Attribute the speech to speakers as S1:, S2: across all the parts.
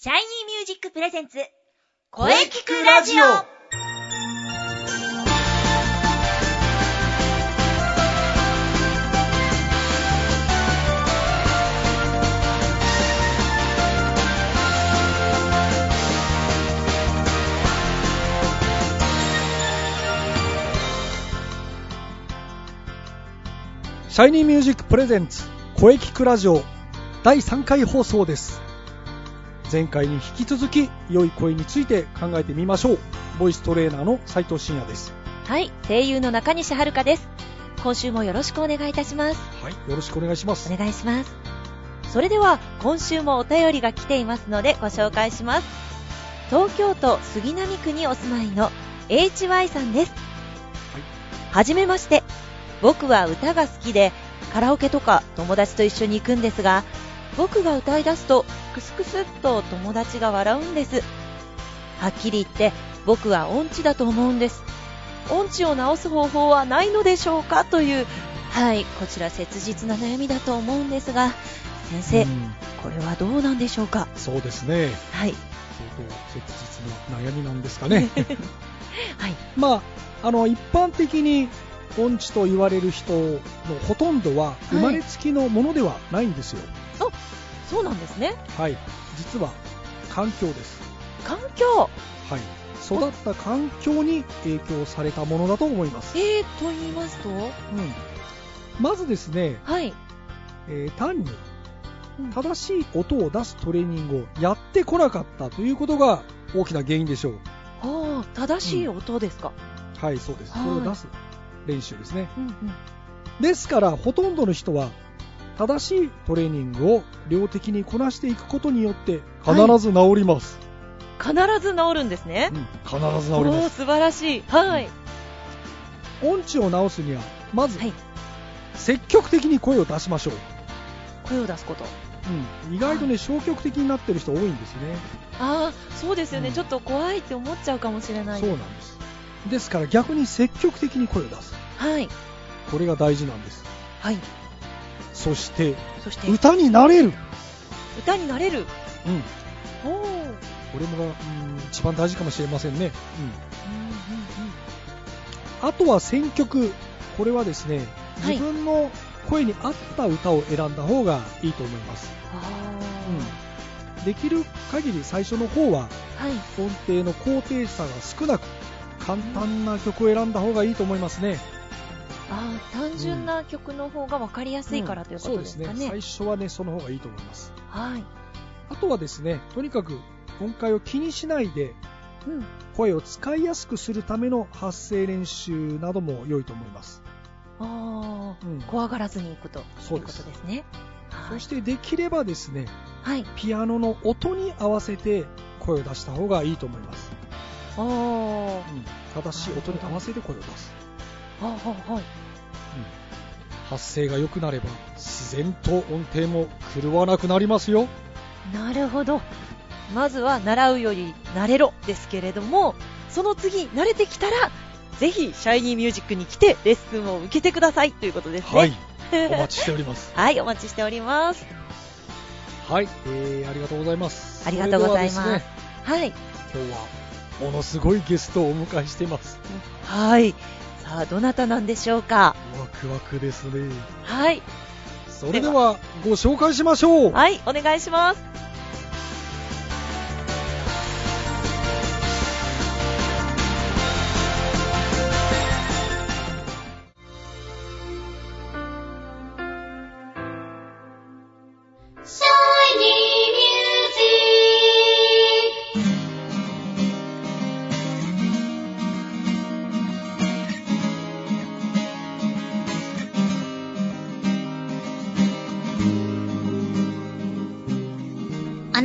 S1: シャイニーミュージックプレゼンツ声聞くラジオ。
S2: シャイニーミュージックプレゼンツ声聞くラジオ第3回放送です前回に引き続き良い声について考えてみましょうボイストレーナーの斉藤真也です
S3: はい、声優の中西遥です。今週もよろしくお願いいたします。
S2: はいよろしくお願いします
S3: お願いします。それでは、今週もお便りが来ていますのでご紹介します。東京都杉並区にお住まいの HY さんです。はじめまして。僕は歌が好きで、カラオケとか友達と一緒に行くんですが、僕が歌い出すと、クスクスっと友達が笑うんです。はっきり言って、僕は音痴だと思うんです。音痴を治す方法はないのでしょうかという、はい、こちら切実な悩みだと思うんですが、先生、
S2: うん。
S3: これはどうなんでしょうか？
S2: そうですね。
S3: はい、
S2: 相当切実な悩みなんですかね。
S3: はい、
S2: まああの一般的に音痴と言われる人のほとんどは生まれつきのものではないんですよ
S3: そうなんですね。
S2: はい、実は環境です。
S3: 環境、
S2: はい、育った環境に影響されたものだと思います、
S3: えーと言いますと、
S2: うん、まずですね、
S3: はい、
S2: えー単に
S3: うん。
S2: 正しい音を出すトレーニングをやってこなかったということが大きな原因でしょう。
S3: はあ、正しい音ですか？
S2: はいそうです。
S3: はい。
S2: これを出す練習ですね。
S3: うんうん。
S2: ですからほとんどの人は正しいトレーニングを量的にこなしていくことによって必ず治ります、
S3: 必ず治るんですね。
S2: うん必ず治ります
S3: 素晴らしい。はい。
S2: 音痴を治すにはまず
S3: はい。
S2: 積極的に声を出しましょう
S3: 声を出すこと。
S2: うん、意外とね、消極的になってる人多いんですね。
S3: ああ、そうですよね、
S2: うん
S3: ちょっと怖いって思っちゃうかもしれない。
S2: そうなんです。ですから逆に積極的に声を出す。
S3: はい。
S2: これが大事なんです。
S3: はい。
S2: そして、
S3: そして、
S2: 歌になれる。
S3: 歌になれる。
S2: うん。
S3: おー。うんうんうん
S2: これもが、うん、一番大事かもしれませんね。うん。あとは選曲。これはですね、
S3: はい
S2: 自分の声に合った歌を選んだ方がいいと思います。
S3: あ
S2: うん。できる限り最初の方は、
S3: ーはい。
S2: 音程の高低差が少なく、簡単な曲を選んだ方がいいと思いますね。
S3: ああ、単純な曲の方が分かりやすいからということですかね。
S2: そうですね。最初はね、その方がいいと思います。
S3: はい。
S2: あとはですね、とにかく音階を気にしないで、
S3: うん。
S2: 声を使いやすくするための発声練習なども良いと思います。
S3: ああ、
S2: うん
S3: 怖がらずにいくということですね。はい。
S2: そしてできればですね、
S3: はい。
S2: ピアノの音に合わせて声を出した方がいいと思います。
S3: おー。
S2: うん、正しい音に合わせて声を出す。
S3: ああ、はい。
S2: 発声が良くなれば自然と音程も狂わなくなりますよ。
S3: なるほど。まずは習うより慣れろですけれども、その次慣れてきたら、ぜひシャイニーミュージックに来てレッスンを受けてくださいということですね。
S2: はい。お待ちしております。
S3: はい、お待ちしております。
S2: はい、えー、ありがとうございます。
S3: ありがとうございます
S2: ね
S3: はい。
S2: 今日はものすごいゲストをお迎えしています。
S3: はい。さあ、どなたなんでしょうか？
S2: ワクワクですね。
S3: はい。
S2: それではご紹介しましょう。
S3: はい、お願いします。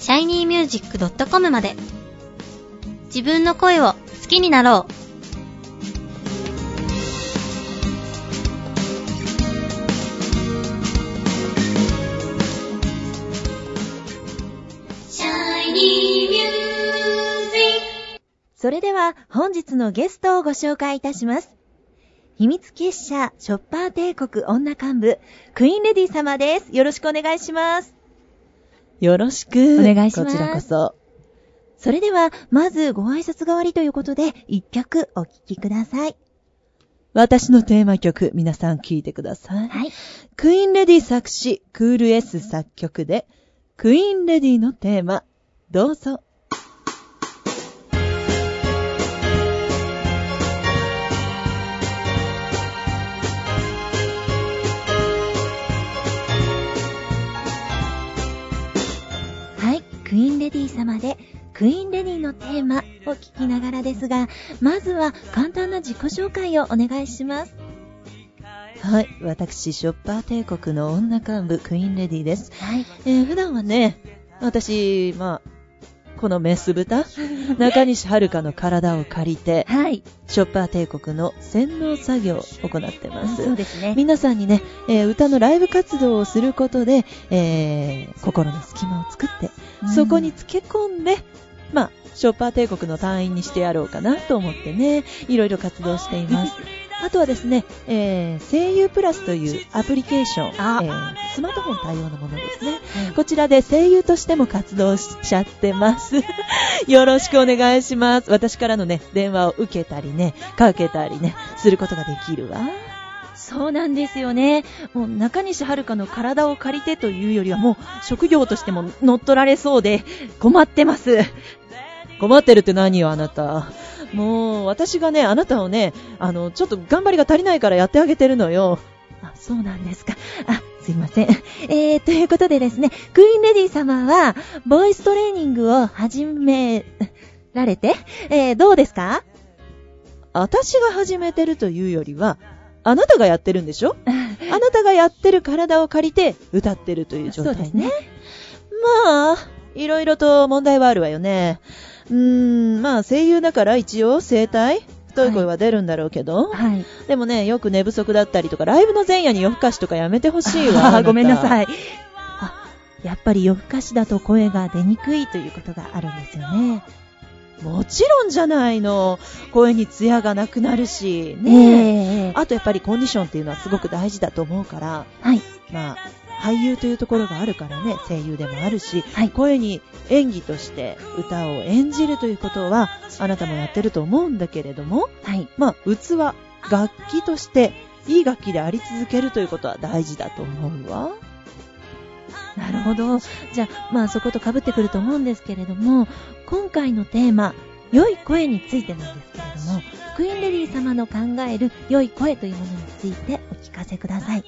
S4: shinymusic.com まで自分の声を好きになろう
S5: それでは本日のゲストをご紹介いたします。秘密結社ショッパー帝国女幹部、クイーンレディ様です。よろしくお願いします。
S3: よろしく。
S5: お願いします
S3: こちらこそ。
S5: それでは、まずご挨拶代わりということで、一曲お聴きください。
S3: 私のテーマ曲、皆さん聴いてください。
S5: はい。
S3: クイーンレディ作詞、クール S 作曲で、クイーンレディのテーマ、どうぞ。
S5: のテーマを聞きながらですが、まずは簡単な自己紹介をお願いします。
S3: はい。私、ショッパー帝国の女幹部、クイーンレディです。
S5: はい。
S3: えー普段はね、私、まあ、このメス豚、中西遥の体を借りて、
S5: はい。
S3: ショッパー帝国の洗脳作業を行ってます。
S5: そうですね。
S3: 皆さんにね、えー歌のライブ活動をすることで、えー心の隙間を作って、そこにつけ込んで、まあ、ショッパー帝国の隊員にしてやろうかなと思ってね、いろいろ活動しています。あとはですね、えー声優プラスというアプリケーション、え
S5: あ
S3: ースマートフォン対応のものですね。
S5: はい
S3: こちらで声優としても活動しちゃってます。よろしくお願いします。私からのね、電話を受けたりね、かけたりね、することができるわ。
S5: そうなんですよね。もう中西遥の体を借りてというよりはもう職業としても乗っ取られそうで困ってます。
S3: 困ってるって何よ、あなた。もう、私がね、あなたをね、あの、ちょっと頑張りが足りないからやってあげてるのよ。
S5: あ、そうなんですか。あ、すいません。えー、ということでですね、クイーンレディ様は、ボイストレーニングを始められて、えー、どうですか？
S3: 私が始めてるというよりは、あなたがやってるんでしょ？あなたがやってる体を借りて歌ってるという状態
S5: そうですね。
S3: まあ、いろいろと問題はあるわよね。うーん、まあ声優だから一応声帯太い声は出るんだろうけど、
S5: はい。
S3: でもね、よく寝不足だったりとか、ライブの前夜に夜更かしとかやめてほしいわ。
S5: ごめんなさ
S3: い。
S5: い。あ、やっぱり夜更かしだと声が出にくいということがあるんですよね。
S3: もちろんじゃないの。声にツヤがなくなるし、ね
S5: ねえ。
S3: あとやっぱりコンディションっていうのはすごく大事だと思うから、
S5: はい。
S3: まあ、俳優というところがあるからね、声優でもあるし、
S5: はい
S3: 声に演技として歌を演じるということは、あなたもやってると思うんだけれども、
S5: はい。
S3: まあ、器、楽器として、いい楽器であり続けるということは大事だと思うわ。
S5: なるほど。じゃあ、まあそこと被ってくると思うんですけれども、今回のテーマ、良い声についてなんですけれども、クイーンレディ様の考える良い声というものについてお聞かせください。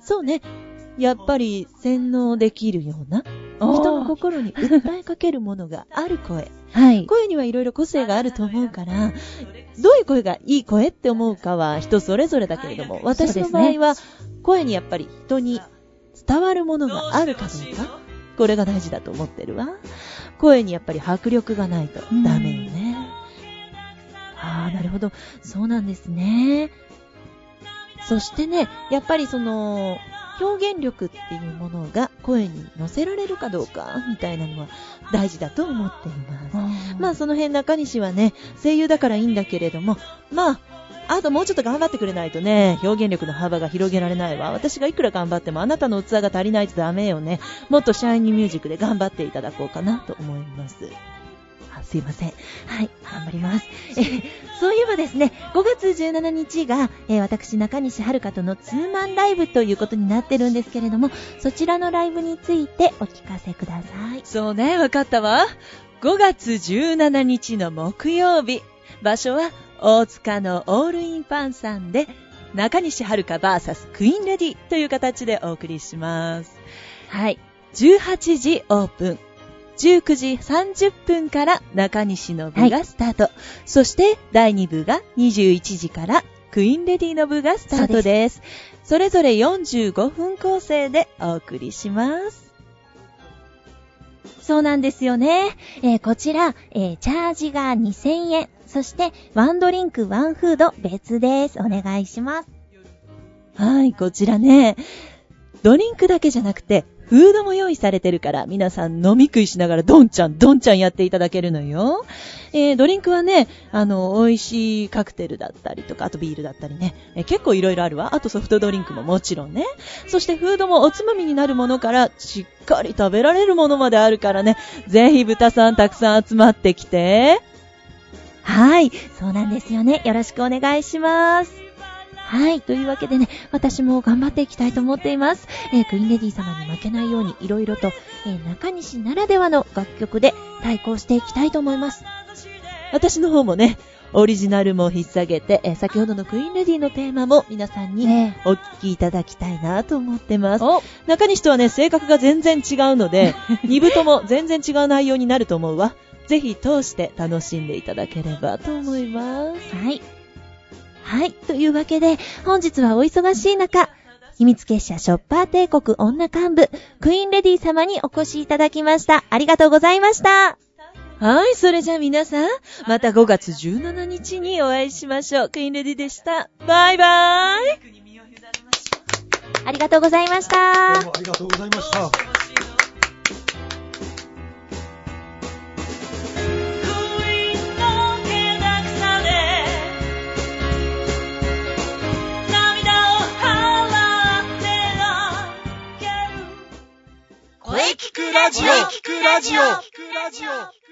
S3: そうね。やっぱり洗脳できるような、人の心に訴えかけるものがある声。
S5: はい。
S3: 声にはいろいろ個性があると思うから、どういう声がいい声って思うかは人それぞれだけれども、私の場合は、声にやっぱり人に伝わるものがあるかどうか、これが大事だと思ってるわ。声にやっぱり迫力がないとダメよね。
S5: ああ、なるほど。そうなんですね。
S3: そしてね、やっぱりその、表現力っていうものが声に乗せられるかどうか、みたいなのは大事だと思っています。まあその辺中西はね、声優だからいいんだけれども、まあ、あともうちょっと頑張ってくれないとね、表現力の幅が広げられないわ。私がいくら頑張ってもあなたの器が足りないとダメよね。もっとシャイニーミュージックで頑張っていただこうかなと思います。
S5: あすいません。はい、頑張ります。えそういえばですね、5月17日が、えー私、中西遥とのツーマンライブということになってるんですけれども、そちらのライブについてお聞かせください。
S3: そうね、わかったわ。5月17日の木曜日。場所は大塚のオールインパンさんで、中西遥 VS クイーンレディという形でお送りします。
S5: はい。
S3: 18時オープン。19時30分から中西の部がスタート。そして第2部が21時からクイーンレディの部がスタートです。それぞれ45分構成でお送りします。
S5: そうなんですよね。えーこちら、えーチャージが2000円。そして、ワンドリンク、ワンフード別です。お願いします。はい、こちらね、ドリンクだけじゃなくて、フードも用意されてるから、皆さん飲み食いしながらドンちゃん、ドンちゃんやっていただけるのよ。えードリンクはね、あの、美味しいカクテルだったりとか、あとビールだったりね、えー結構いろいろあるわ。あとソフトドリンクももちろんね。そしてフードもおつまみになるものから、しっかり食べられるものまであるからね、ぜひ豚さんたくさん集まってきて。はい、そうなんですよね。よろしくお願いします。はい。というわけでね、私も頑張っていきたいと思っています。えークイーンレディ様に負けないように、いろいろと、えー中西ならではの楽曲で対抗していきたいと思います。私の方もね、オリジナルも引っ提げて、えー先ほどのクイーンレディのテーマも皆さんに
S3: ね
S5: お聞きいただきたいなと思ってます。
S3: お
S5: 中西とはね、性格が全然違うので、二部とも全然違う内容になると思うわ。ぜひ通して楽しんでいただければと思います。
S3: はい。
S5: はい。というわけで、本日はお忙しい中、秘密結社ショッパー帝国女幹部、クイーンレディ様にお越しいただきました。ありがとうございました。はい、それじゃあ皆さん、また5月17日にお会いしましょう。クイーンレディでした。バイバイ
S3: ありがとうございました
S2: どう。もありがとうございました。
S1: 声聞くラジオ
S2: 声聞くラジオ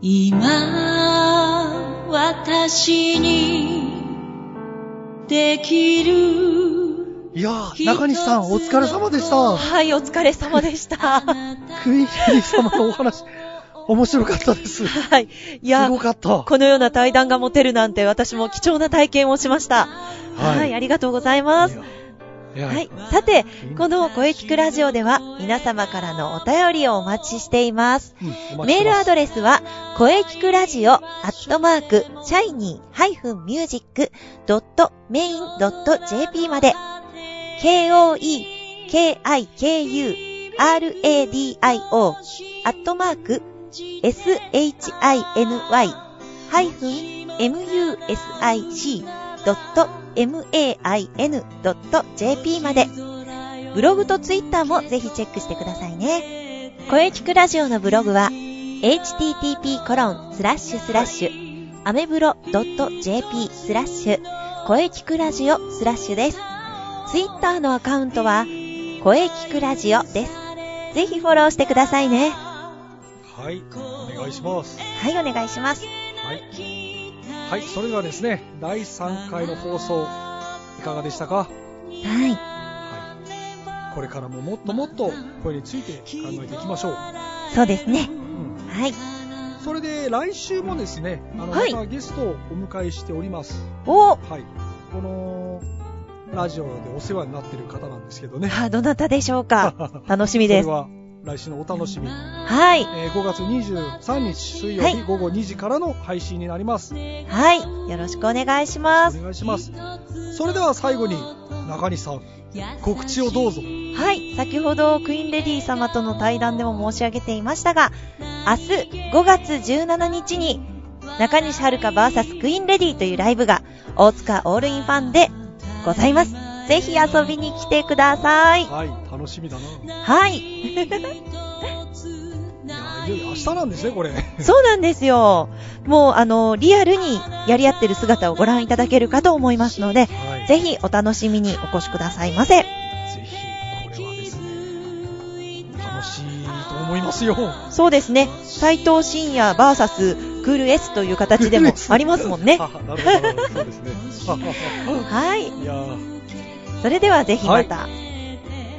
S5: 今、私にできる。
S2: いやー、中西さん、お疲れ様でした。
S3: はい、お疲れ様でした。
S2: クイーン様のお話、面白かったです。す
S3: はい。いや、
S2: ごかった。
S3: このような対談が持てるなんて私も貴重な体験をしました。
S2: はい
S3: はい、ありがとうございます。はい。さて、この声聞くラジオでは皆様からのお便りをお待ちしています。
S2: うん
S3: メールアド
S2: レ
S3: レスは、声聞くラジオ、アットマーク、シャイニー -music.main.jp まで、k-o-e-k-i-k-u r-a-d-i-o、アットマーク、shiny-music.main.jp まで、ブログとツイッターもぜひチェックしてくださいね。声聞くラジオのブログは、http コロンスラッシュスラッシュ、アメブロ .jp スラッシュ、声聞くラジオスラッシュです。ツイッターのアカウントは、声聞くラジオです。ぜひフォローしてくださいね。
S2: はい、お願いします。
S3: はい、お願いします。
S2: はい。はい、それではですね、第3回の放送、いかがでしたか？
S3: はい。
S2: はい。これからももっともっと声について考えていきましょう。
S3: そうですね。
S2: うん。
S3: はい。
S2: それで来週もですね、あの、
S3: はい
S2: またゲストをお迎えしております。
S3: お
S2: はい。この、ラジオでお世話になっている方なんですけどね。
S3: あ、どなたでしょうか？楽しみです
S2: それ。は来週のお楽しみ。
S3: はい。
S2: えー5月23日水曜
S3: はい
S2: 日午後2時からの配信になります。
S3: はい。よろしくお願いします。
S2: お願いします。それでは最後に中西さん、告知をどうぞ。
S3: はい。先ほどクイーンレディ様との対談でも申し上げていましたが、明日5月17日に中西遥 VS クイーンレディというライブが大塚オールインファンでございます。ぜひ遊びに来てください。
S2: はい、楽しみだな。い
S3: はい。
S2: やいよいよ明日なんですね、これ。
S3: そうなんですよ。もう、あの、リアルにやり合ってる姿をご覧いただけるかと思いますので、
S2: はい。
S3: ぜひお楽しみにお越しくださいませ。
S2: ぜひ、これはですね、楽しいと思いますよ。
S3: そうですね。斎藤慎也 VS クール S という形でもありますもんね。はい。それではぜひまた、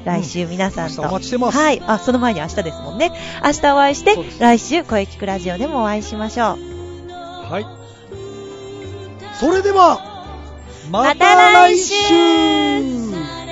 S3: 来週皆さんと、
S2: 明日お待ちしてます
S3: はい。あ、その前に明日ですもんね。明日お会いして来週声聞くラジオでもお会いしましょう。
S2: はい。それでは、また来週
S5: される